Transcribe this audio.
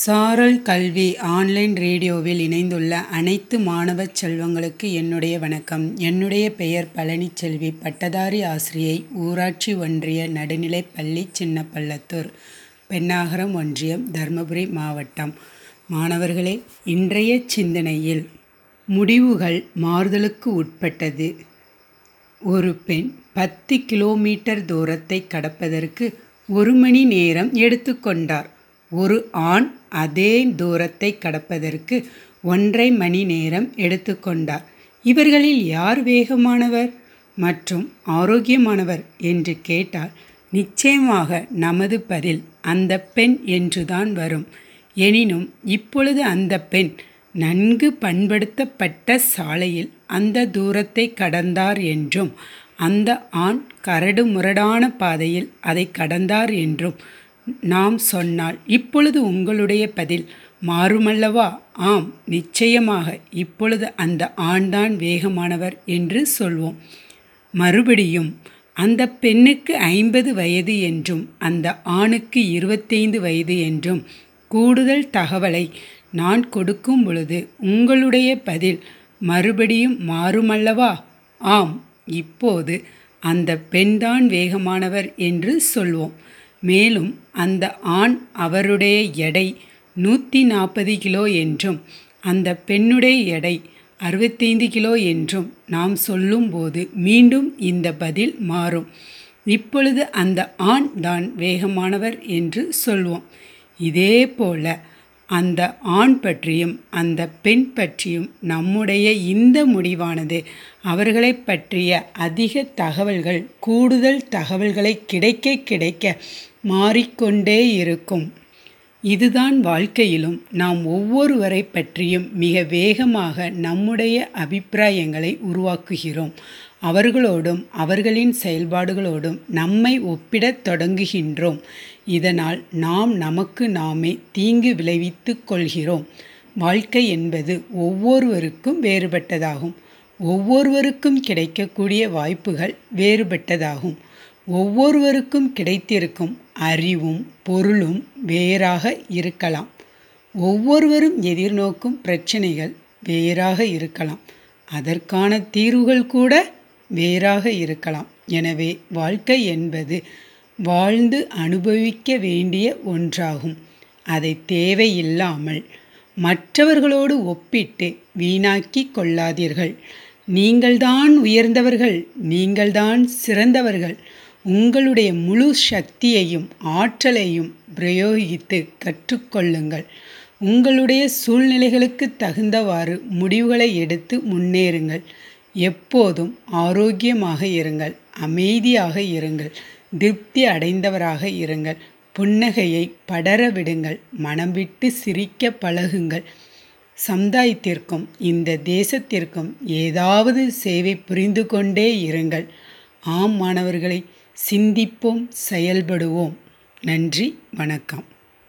சாரல் கல்வி ஆன்லைன் ரேடியோவில் இணைந்துள்ள அனைத்து மாணவ செல்வங்களுக்கு என்னுடைய வணக்கம். என்னுடைய பெயர் பழனிச்செல்வி. பட்டதாரி ஆசிரியை ஊராட்சி ஒன்றிய நடுநிலைப்பள்ளி சின்னப்பள்ளத்தூர் பெண்ணாகரம் ஒன்றியம் தருமபுரி மாவட்டம். மாணவர்களே இன்றைய சிந்தனையில் முடிவுகள் மாறுதலுக்கு உட்பட்டது. ஒரு பெண் பத்து கிலோமீட்டர் தூரத்தை கடப்பதற்கு ஒரு மணி நேரம் எடுத்துக்கொண்டார் ஒரு ஆண் அதே தூரத்தை கடப்பதற்கு ஒன்றரை மணி நேரம் எடுத்துக்கொண்டார் இவர்களில் யார் வேகமானவர் மற்றும் ஆரோக்கியமானவர் என்று கேட்டால் நிச்சயமாக நமது பதில் அந்த பெண் என்றுதான் வரும். எனினும் இப்பொழுது அந்த பெண் நன்கு பண்படுத்தப்பட்ட சாலையில் அந்த தூரத்தை கடந்தார் என்றும் அந்த ஆண் கரடு முரடான பாதையில் அதை கடந்தார் என்றும் நாம் சொன்னால் இப்பொழுது உங்களுடைய பதில் மாறுமல்லவா? ஆம் நிச்சயமாக இப்பொழுது அந்த ஆண்தான் வேகமானவர் என்று சொல்வோம். மறுபடியும் அந்த பெண்ணுக்கு ஐம்பது வயது என்றும் அந்த ஆணுக்கு இருபத்தைந்து வயது என்றும் கூடுதல் தகவலை நான் கொடுக்கும் பொழுது உங்களுடைய பதில் மறுபடியும் மாறுமல்லவா? ஆம் இப்போது அந்த பெண்தான் வேகமானவர் என்று சொல்வோம். மேலும் அந்த ஆண் அவருடைய எடை நூற்றி நாற்பது கிலோ என்றும் அந்த பெண்ணுடைய எடை அறுபத்தைந்து கிலோ என்றும் நாம் சொல்லும்போது மீண்டும் இந்த பதில் மாறும். இப்பொழுது அந்த ஆண் தான் வேகமானவர் என்று சொல்வோம். இதே போல அந்த ஆண் பற்றியும் அந்த பெண் பற்றியும் நம்முடைய இந்த முடிவானது. அவர்களை பற்றிய அதிக தகவல்கள் கூடுதல் தகவல்களை கிடைக்க கிடைக்க மாறிக்கொண்டே இருக்கும். இதுதான் வாழ்க்கையிலும் நாம் ஒவ்வொருவரை பற்றியும் மிக வேகமாக நம்முடைய அபிப்பிராயங்களை உருவாக்குகிறோம். அவர்களோடும் அவர்களின் செயல்பாடுகளோடும் நம்மை ஒப்பிடத் தொடங்குகின்றோம். இதனால் நாம் நமக்கு நாமே தீங்கு விளைவித்து கொள்கிறோம். வாழ்க்கை என்பது ஒவ்வொருவருக்கும் வேறுபட்டதாகும். ஒவ்வொருவருக்கும் கிடைக்கக்கூடிய வாய்ப்புகள் வேறுபட்டதாகும். ஒவ்வொருவருக்கும் கிடைத்திருக்கும் அறிவும் பொருளும் வேறாக இருக்கலாம். ஒவ்வொருவரும் எதிர்நோக்கும் பிரச்சனைகள் வேறாக இருக்கலாம். அதற்கான தீர்வுகள் கூட வேறாக இருக்கலாம். எனவே வாழ்க்கை என்பது வாழ்ந்து அனுபவிக்க வேண்டிய ஒன்றாகும். அதை தேவையில்லாமல் மற்றவர்களோடு ஒப்பிட்டு வீணாக்கி கொள்ளாதீர்கள். நீங்கள்தான் உயர்ந்தவர்கள் நீங்கள்தான் சிறந்தவர்கள். உங்களுடைய முழு சக்தியையும் ஆற்றலையும் பிரயோகித்து கற்றுக்கொள்ளுங்கள். உங்களுடைய சூழ்நிலைகளுக்கு தகுந்தவாறு முடிவுகளை எடுத்து முன்னேறுங்கள். எப்போதும் ஆரோக்கியமாக இருங்கள் அமைதியாக இருங்கள் திருப்தி அடைந்தவராக இருங்கள் புன்னகையை படர விடுங்கள் மனம் விட்டு சிரிக்க பழகுங்கள். சமுதாயத்திற்கும் இந்த தேசத்திற்கும் ஏதாவது சேவை புரிந்து கொண்டே இருங்கள். ஆம் மாணவர்களை சிந்திப்போம் செயல்படுவோம். நன்றி வணக்கம்.